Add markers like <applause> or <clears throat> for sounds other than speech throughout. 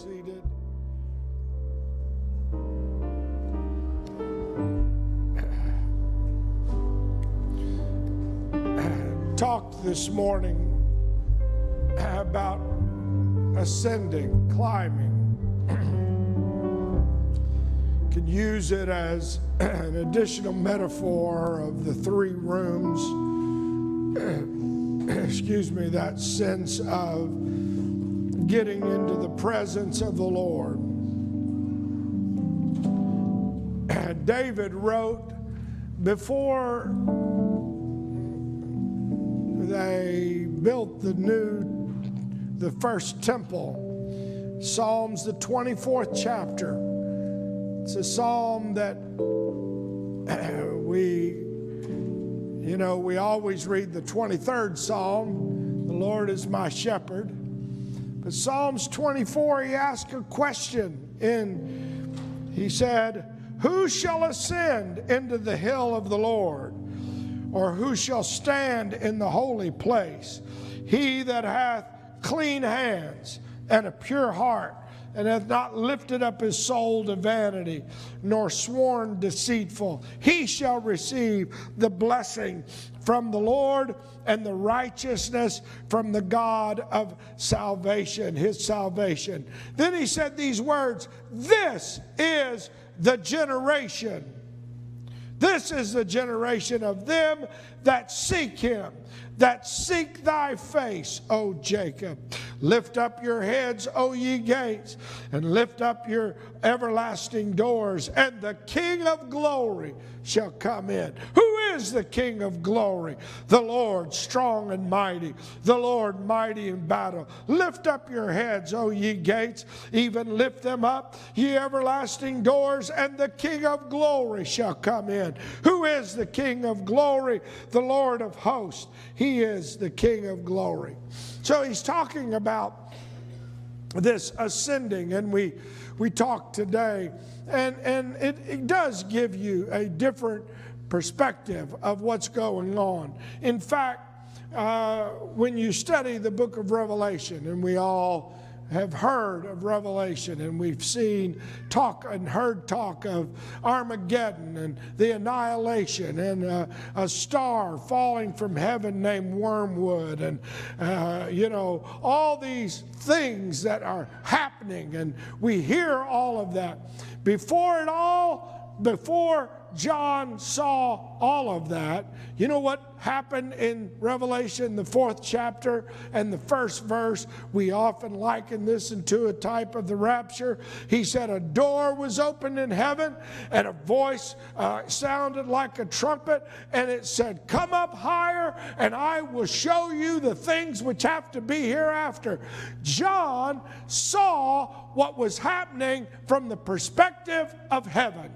seated. Talked this morning about ascending, climbing. Can use it as an additional metaphor of the three rooms. <clears throat> Excuse me, that sense of getting into the presence of the Lord. <clears throat> David wrote before they built the new, the first temple, Psalms, the 24th chapter. It's a psalm that <clears throat> we, you know, we always read the 23rd psalm, the Lord is my shepherd. But Psalms 24, he asked a question, and he said, Who shall ascend into the hill of the Lord? Or who shall stand in the holy place? He that hath clean hands and a pure heart, and hath not lifted up his soul to vanity, nor sworn deceitful, he shall receive the blessing from the Lord and the righteousness from the God of salvation, his salvation. Then he said these words This is the generation this is the generation of them that seek him, that seek thy face, O Jacob. Lift up your heads, O ye gates, and lift up your everlasting doors, and the King of glory shall come in. Who is the King of glory? The Lord strong and mighty, the Lord mighty in battle. Lift up your heads, O ye gates, even lift them up, ye everlasting doors, and the King of glory shall come in. Who is the King of glory? The Lord of hosts. He is the King of glory. So he's talking about this ascending, and we we talked today, and and it, it does give you a different perspective of what's going on. In fact, uh, when you study the book of Revelation, and we all have heard of Revelation and we've seen talk and heard talk of Armageddon and the annihilation and uh, a star falling from heaven named Wormwood and, uh, you know, all these things that are happening and we hear all of that. Before it all, before John saw all of that, you know what happened in Revelation, the fourth chapter and the first verse? We often liken this into a type of the rapture. He said, A door was opened in heaven, and a voice uh, sounded like a trumpet, and it said, Come up higher, and I will show you the things which have to be hereafter. John saw what was happening from the perspective of heaven.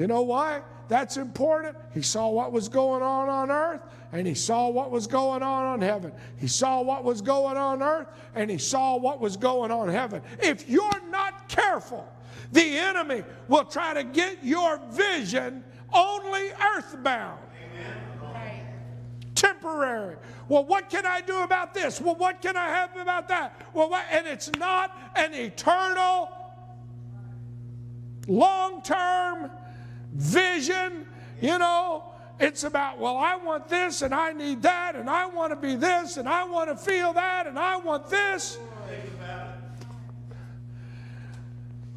You know why? That's important. He saw what was going on on earth and he saw what was going on on heaven. He saw what was going on earth and he saw what was going on heaven. If you're not careful, the enemy will try to get your vision only earthbound. Temporary. Well, what can I do about this? Well, what can I have about that? Well, what? and it's not an eternal, long term vision, you know. It's about, well, I want this and I need that and I want to be this and I want to feel that and I want this.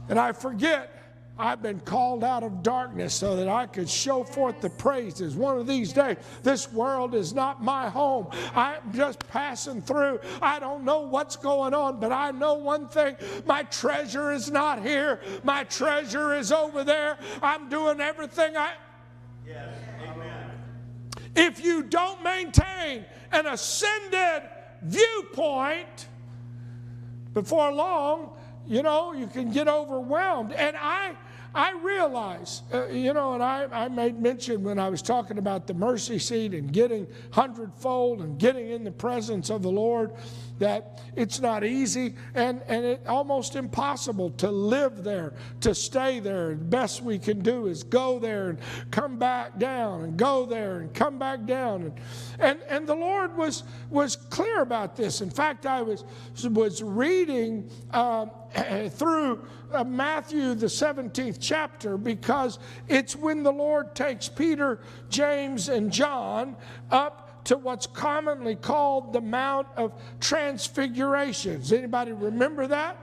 And I forget I've been called out of darkness so that I could show forth the praises. One of these days, this world is not my home. I'm just passing through. I don't know what's going on, but I know one thing my treasure is not here, my treasure is over there. I'm doing everything I. Yes. Amen. If you don't maintain an ascended viewpoint, before long, you know, you can get overwhelmed. And I I realize, uh, you know, and I, I made mention when I was talking about the mercy seat and getting hundredfold and getting in the presence of the Lord that it's not easy and, and it almost impossible to live there, to stay there. The best we can do is go there and come back down and go there and come back down. And, and, and the Lord was, was clear about this. In fact, I was, was reading um, <clears throat> through uh, Matthew, the 17th chapter, because it's when the Lord takes Peter, James, and John up to what's commonly called the Mount of Transfigurations. Anybody remember that?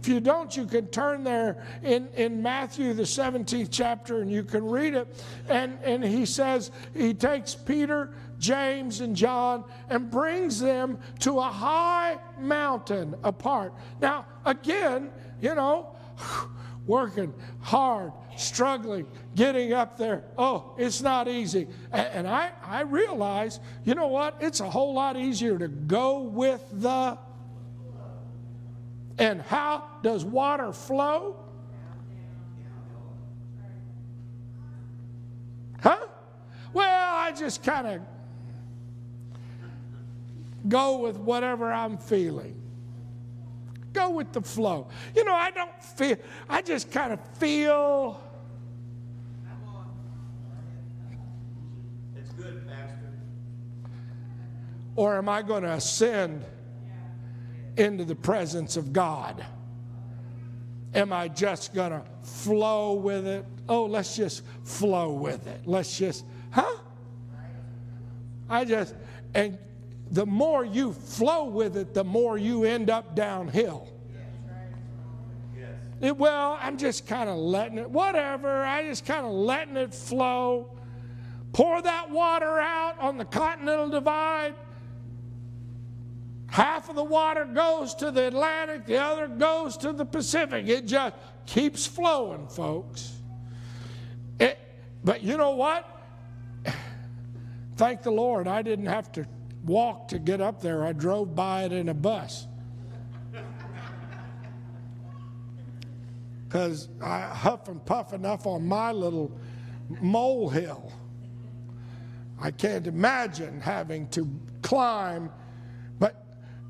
If you don't, you can turn there in, in Matthew, the 17th chapter, and you can read it. And, and he says, he takes Peter, James, and John and brings them to a high mountain apart. Now, again, you know, <sighs> working hard, struggling, getting up there. Oh, it's not easy. And I, I realize, you know what? It's a whole lot easier to go with the. And how does water flow? Huh? Well, I just kind of go with whatever I'm feeling. Go with the flow. You know, I don't feel, I just kind of feel. It's good, Pastor. Or am I going to ascend into the presence of God? Am I just going to flow with it? Oh, let's just flow with it. Let's just, huh? I just, and the more you flow with it, the more you end up downhill. It, well, I'm just kind of letting it, whatever, I just kind of letting it flow. Pour that water out on the Continental Divide. Half of the water goes to the Atlantic, the other goes to the Pacific. It just keeps flowing, folks. It, but you know what? Thank the Lord, I didn't have to walk to get up there. I drove by it in a bus. <laughs> Because I huff and puff enough on my little molehill. I can't imagine having to climb.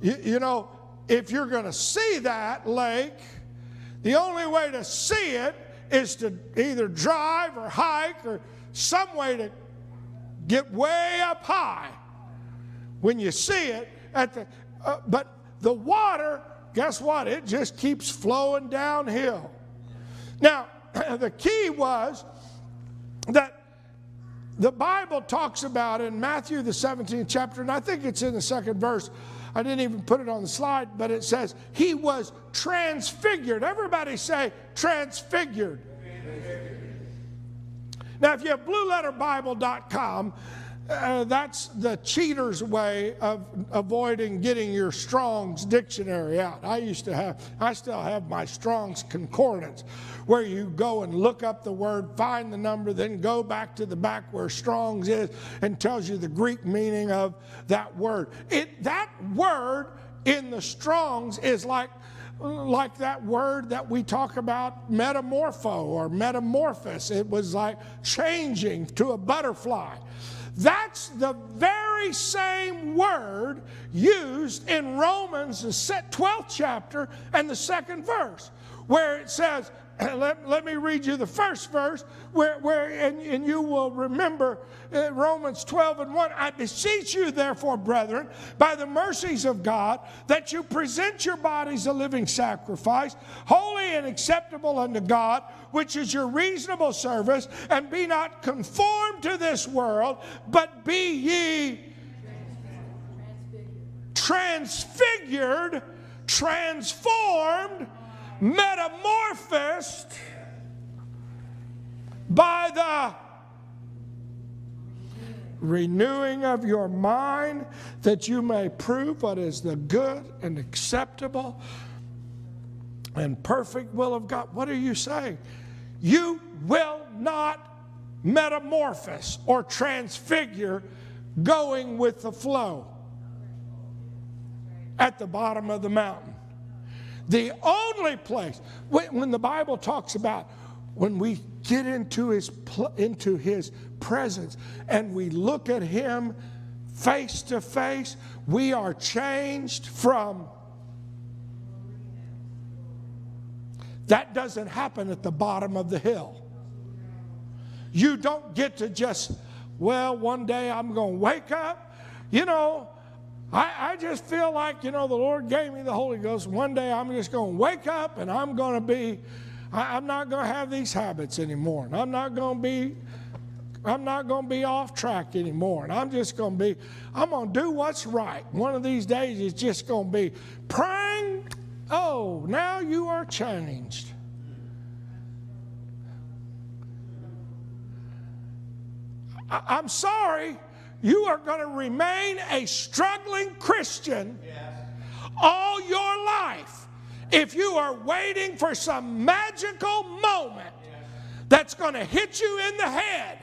You, you know, if you're going to see that lake, the only way to see it is to either drive or hike or some way to get way up high. When you see it at the uh, but the water guess what? It just keeps flowing downhill. Now <clears throat> the key was that the bible talks about in matthew the 17th chapter and i think it's in the second verse i didn't even put it on the slide but it says he was transfigured. Everybody say transfigured. Now if you have blueletterbible.com uh, that's the cheater's way of avoiding getting your Strong's dictionary out. I used to have, I still have my Strong's concordance, where you go and look up the word, find the number, then go back to the back where Strong's is and tells you the Greek meaning of that word. It, that word in the Strong's is like like that word that we talk about, metamorpho or metamorphosis. It was like changing to a butterfly. That's the very same word used in Romans, the 12th chapter and the second verse, where it says, let, let me read you the first verse where, where and, and you will remember uh, Romans 12 and 1. I beseech you, therefore, brethren, by the mercies of God, that you present your bodies a living sacrifice, holy and acceptable unto God, which is your reasonable service, and be not conformed to this world, but be ye transfigured, transformed metamorphosed the renewing of your mind that you may prove what is the good and acceptable and perfect will of God. What are you saying? You will not metamorphose or transfigure going with the flow at the bottom of the mountain. The only place, when, the Bible talks about when we get into his, into his presence and we look at him face to face, we are changed from. That doesn't happen at the bottom of the hill. You don't get to just, well, one day I'm going to wake up. You know, I, I, just feel like, you know, the Lord gave me the Holy Ghost. One day I'm just going to wake up and I'm going to be, I, I'm not going to have these habits anymore. And I'm not going to be I'm not going to be off track anymore. And I'm just going to be, I'm going to do what's right. One of these days it's just going to be praying. Oh, now you are changed. I, am sorry, you are going to remain a struggling Christian yes. all your life if you are waiting for some magical moment that's going to hit you in the head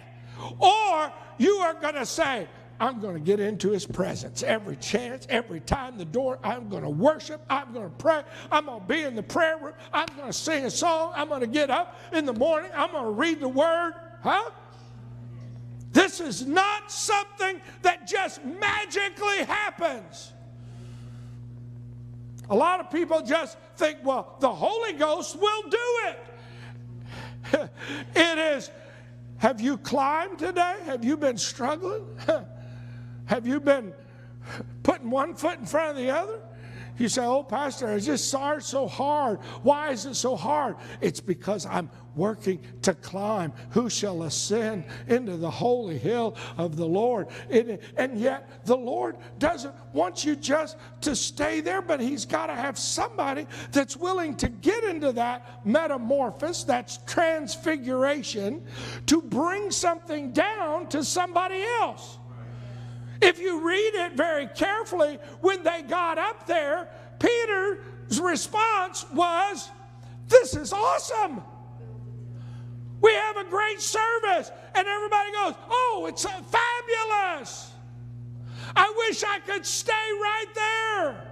or you are going to say, I'm going to get into his presence every chance, every time the door. I'm going to worship. I'm going to pray. I'm going to be in the prayer room. I'm going to sing a song. I'm going to get up in the morning. I'm going to read the word. Huh? This is not something that just magically happens. A lot of people just think, well, the Holy Ghost will do it. <laughs> it is have you climbed today? Have you been struggling? <laughs> Have you been putting one foot in front of the other? You say, Oh, Pastor, it's just so hard. Why is it so hard? It's because I'm working to climb. Who shall ascend into the holy hill of the Lord? and yet, the Lord doesn't want you just to stay there, but He's got to have somebody that's willing to get into that metamorphosis, that's transfiguration, to bring something down to somebody else. If you read it very carefully, when they got up there, Peter's response was, This is awesome. We have a great service. And everybody goes, Oh, it's fabulous. I wish I could stay right there.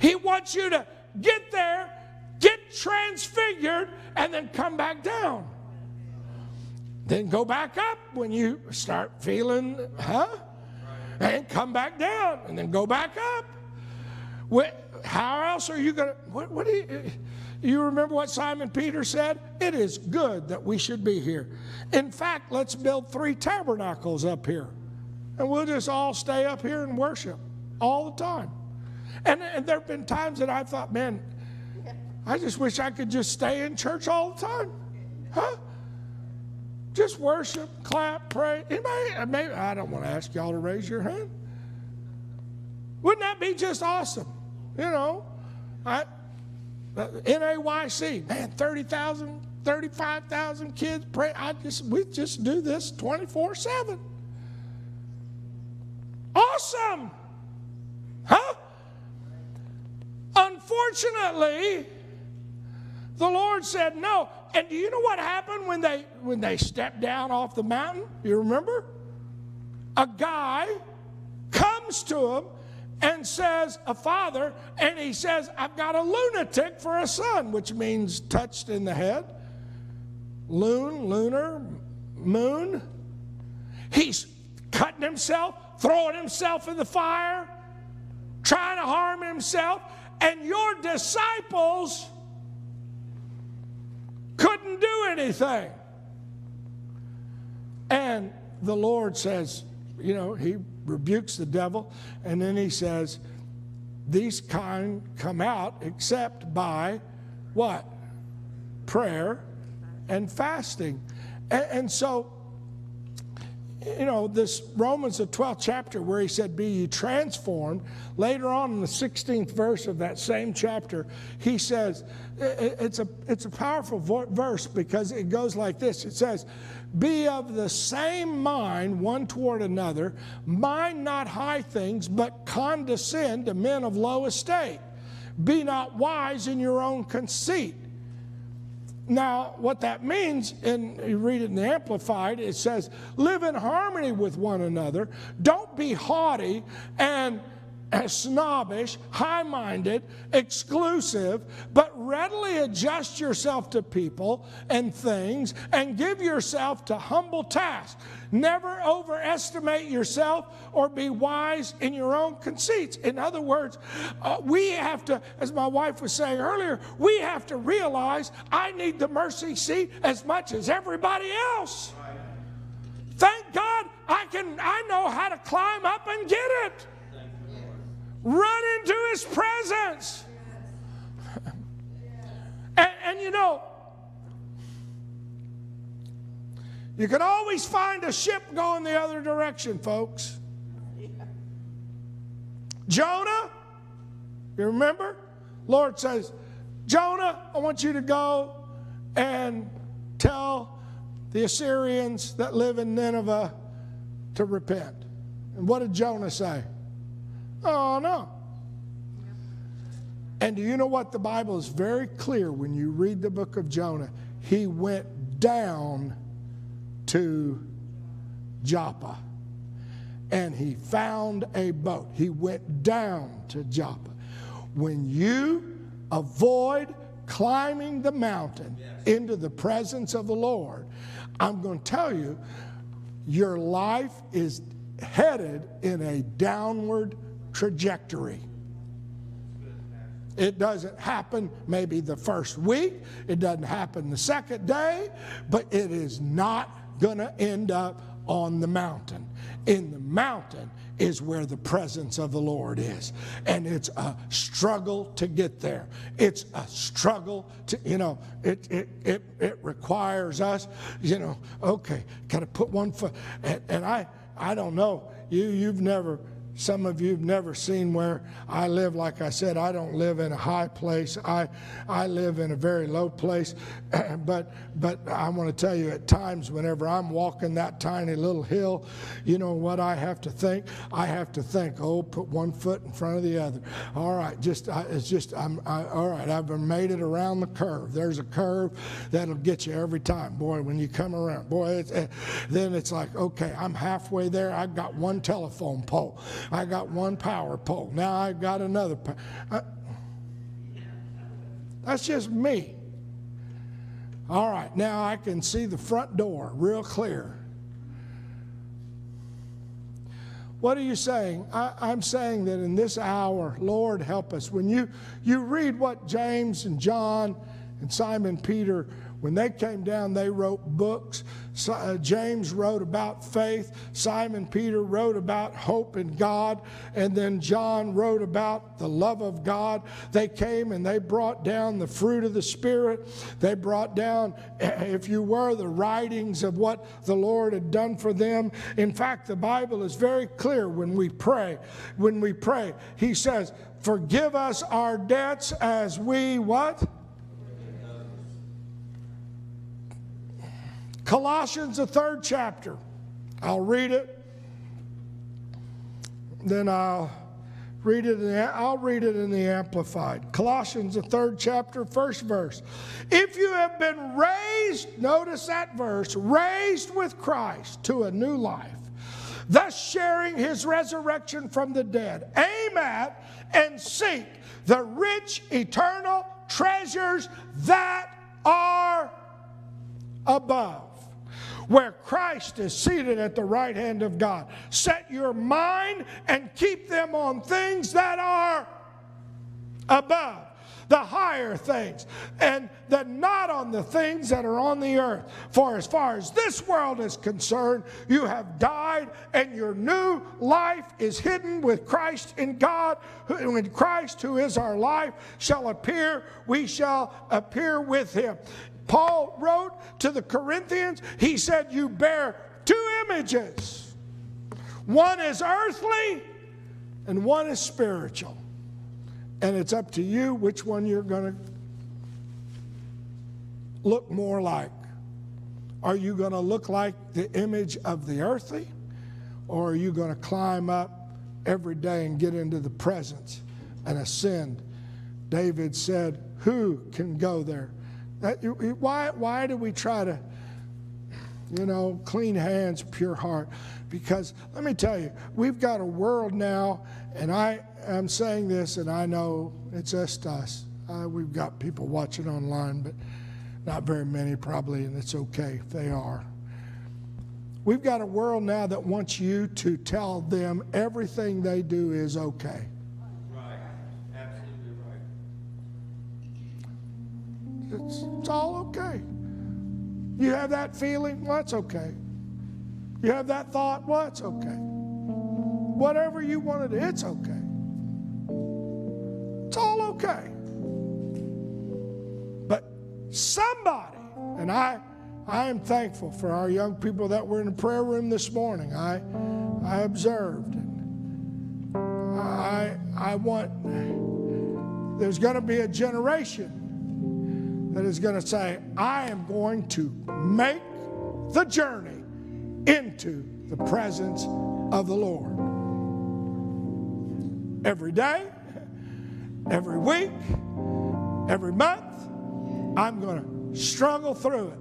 He wants you to get there, get transfigured, and then come back down. Then go back up when you start feeling, huh? And come back down and then go back up. How else are you going to? What, what do you? You remember what Simon Peter said? It is good that we should be here. In fact, let's build three tabernacles up here. And we'll just all stay up here and worship all the time. And, and there have been times that I thought, man, I just wish I could just stay in church all the time. Huh? Just worship, clap, pray. Anybody, uh, maybe, I don't want to ask y'all to raise your hand. Wouldn't that be just awesome? You know, I, uh, NAYC, man, 30,000, 35,000 kids pray. I just, we just do this 24 7. Awesome. Huh? Unfortunately, the Lord said no. And do you know what happened when they when they stepped down off the mountain? You remember? A guy comes to him and says, a father, and he says, I've got a lunatic for a son, which means touched in the head. Loon, lunar, moon. He's cutting himself, throwing himself in the fire, trying to harm himself, and your disciples anything. And the Lord says, you know, he rebukes the devil, and then he says, These kind come out except by what? Prayer and fasting. And, and so, you know, this Romans, the 12th chapter, where he said, Be ye transformed, later on in the 16th verse of that same chapter, he says, it's a, it's a powerful verse because it goes like this it says, Be of the same mind one toward another, mind not high things, but condescend to men of low estate. Be not wise in your own conceit. Now, what that means, and you read it in the Amplified, it says, live in harmony with one another. Don't be haughty and snobbish, high minded, exclusive, but readily adjust yourself to people and things and give yourself to humble tasks. Never overestimate yourself or be wise in your own conceits. In other words, uh, we have to, as my wife was saying earlier, we have to realize I need the mercy seat as much as everybody else. Thank God I can I know how to climb up and get it. Run into his presence. and, and you know, You can always find a ship going the other direction, folks. Jonah, you remember? Lord says, Jonah, I want you to go and tell the Assyrians that live in Nineveh to repent. And what did Jonah say? Oh, no. And do you know what? The Bible is very clear when you read the book of Jonah. He went down to Joppa. And he found a boat. He went down to Joppa. When you avoid climbing the mountain into the presence of the Lord, I'm going to tell you, your life is headed in a downward trajectory. It doesn't happen maybe the first week, it doesn't happen the second day, but it is not going to end up on the mountain. In the mountain is where the presence of the Lord is. And it's a struggle to get there. It's a struggle to, you know, it, it, it, it requires us, you know, okay, got to put one foot. And, and I, I don't know, you, you've never some of you have never seen where I live. Like I said, I don't live in a high place. I, I live in a very low place. <clears throat> but, but I want to tell you, at times, whenever I'm walking that tiny little hill, you know what I have to think? I have to think, oh, put one foot in front of the other. All right, just I, it's just I'm I, all right. I've made it around the curve. There's a curve that'll get you every time, boy. When you come around, boy, it's, uh, then it's like, okay, I'm halfway there. I've got one telephone pole. I got one power pole. Now I got another. I, that's just me. All right, now I can see the front door real clear. What are you saying? I, am saying that in this hour, Lord, help us. When you, you read what James and John and Simon Peter when they came down, they wrote books. Uh, James wrote about faith. Simon Peter wrote about hope in God. And then John wrote about the love of God. They came and they brought down the fruit of the Spirit. They brought down, <clears throat> if you were, the writings of what the Lord had done for them. In fact, the Bible is very clear when we pray. When we pray, He says, Forgive us our debts as we what? Colossians, the third chapter. I'll read it. Then I'll read it. In the, I'll read it in the Amplified. Colossians, the third chapter, first verse. If you have been raised, notice that verse, raised with Christ to a new life, thus sharing his resurrection from the dead, aim at and seek the rich eternal treasures that are above where Christ is seated at the right hand of God. Set your mind and keep them on things that are above the higher things, and that not on the things that are on the earth. For as far as this world is concerned, you have died, and your new life is hidden with Christ in God. When Christ, who is our life, shall appear, we shall appear with him. Paul wrote to the Corinthians, he said, You bear two images. One is earthly and one is spiritual. And it's up to you which one you're going to look more like. Are you going to look like the image of the earthly? Or are you going to climb up every day and get into the presence and ascend? David said, Who can go there? Why, why do we try to, you know, clean hands, pure heart? Because let me tell you, we've got a world now, and I am saying this, and I know it's just us. Uh, we've got people watching online, but not very many probably, and it's okay if they are. We've got a world now that wants you to tell them everything they do is okay. It's, all okay. You have that feeling? Well, it's okay. You have that thought? Well, it's okay. Whatever you want to do, it's okay. It's all okay. But somebody, and I, I am thankful for our young people that were in the prayer room this morning. I, I observed, I, I want. There's going to be a generation that is going to say, "I am going to make the journey into the presence of the Lord." Every day, every week, every month, I'm going to struggle through it.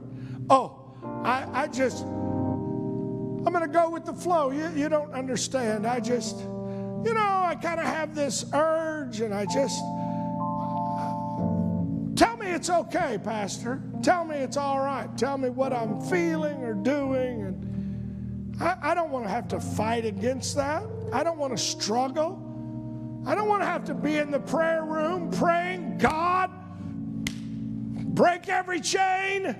Oh, I, I just, I'm going to go with the flow. You, you don't understand. I just, you know, I kind of have this urge and I just, it's okay, Pastor. Tell me it's all right. Tell me what I'm feeling or doing. And I, I don't want to have to fight against that. I don't want to struggle. I don't want to have to be in the prayer room praying, God, break every chain,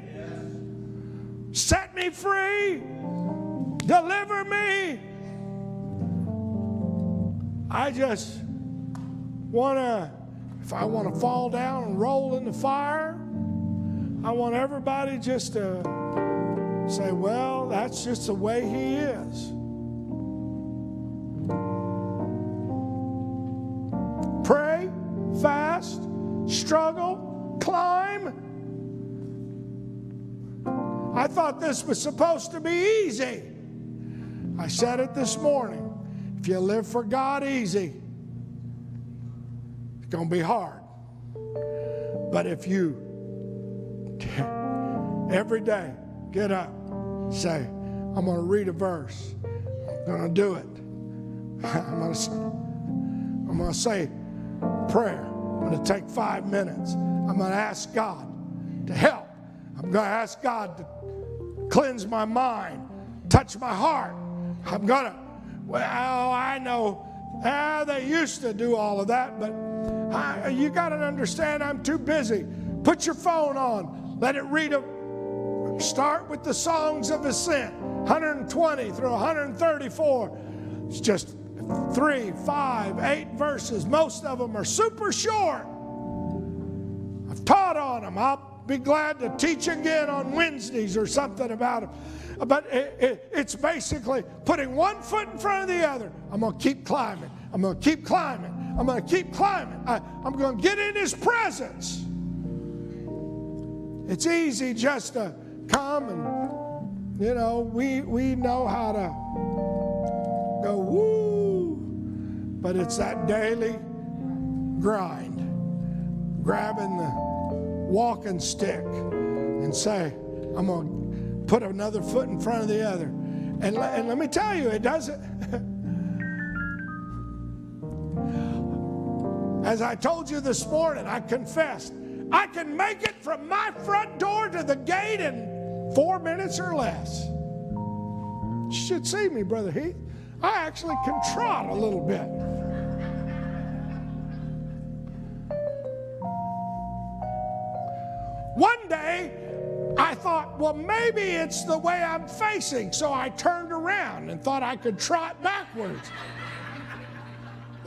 set me free, deliver me. I just want to, if I want to fall down and roll in the fire, I want everybody just to say, well, that's just the way he is. Pray, fast, struggle, climb. I thought this was supposed to be easy. I said it this morning. If you live for God easy, it's going to be hard. But if you <laughs> every day get up, say, I'm going to read a verse, I'm going to do it. <laughs> I'm going to, I'm going to say prayer. I'm going to take five minutes. I'm going to ask God to help. I'm going to ask God to cleanse my mind, touch my heart. I'm going to, well, I know ah, they used to do all of that, but I, you got to understand I'm too busy. Put your phone on, let it read a, start with the songs of ascent, 120 through 134. It's just three, five, eight verses. Most of them are super short. I've taught on them. I'll be glad to teach again on Wednesdays or something about them. But it, it, it's basically putting one foot in front of the other. I'm going to keep climbing. I'm going to keep climbing. I'm going to keep climbing. I, I'm going to get in His presence. It's easy just to come and, you know, we, we know how to go woo, but it's that daily grind, grabbing the walking stick and say, I'm going to put another foot in front of the other. And, and let me tell you, it doesn't. As I told you this morning, I confessed, I can make it from my front door to the gate in four minutes or less. You should see me, Brother Heath. I actually can trot a little bit. One day, I thought, well, maybe it's the way I'm facing. So I turned around and thought I could trot backwards.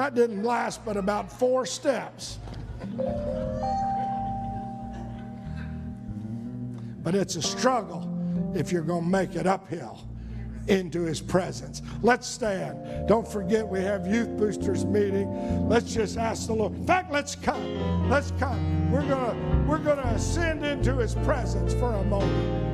That didn't last but about four steps. But it's a struggle if you're going to make it uphill into his presence. Let's stand. Don't forget we have youth boosters meeting. Let's just ask the Lord. In fact, let's come. Let's come. We're going to we're to ascend into his presence for a moment.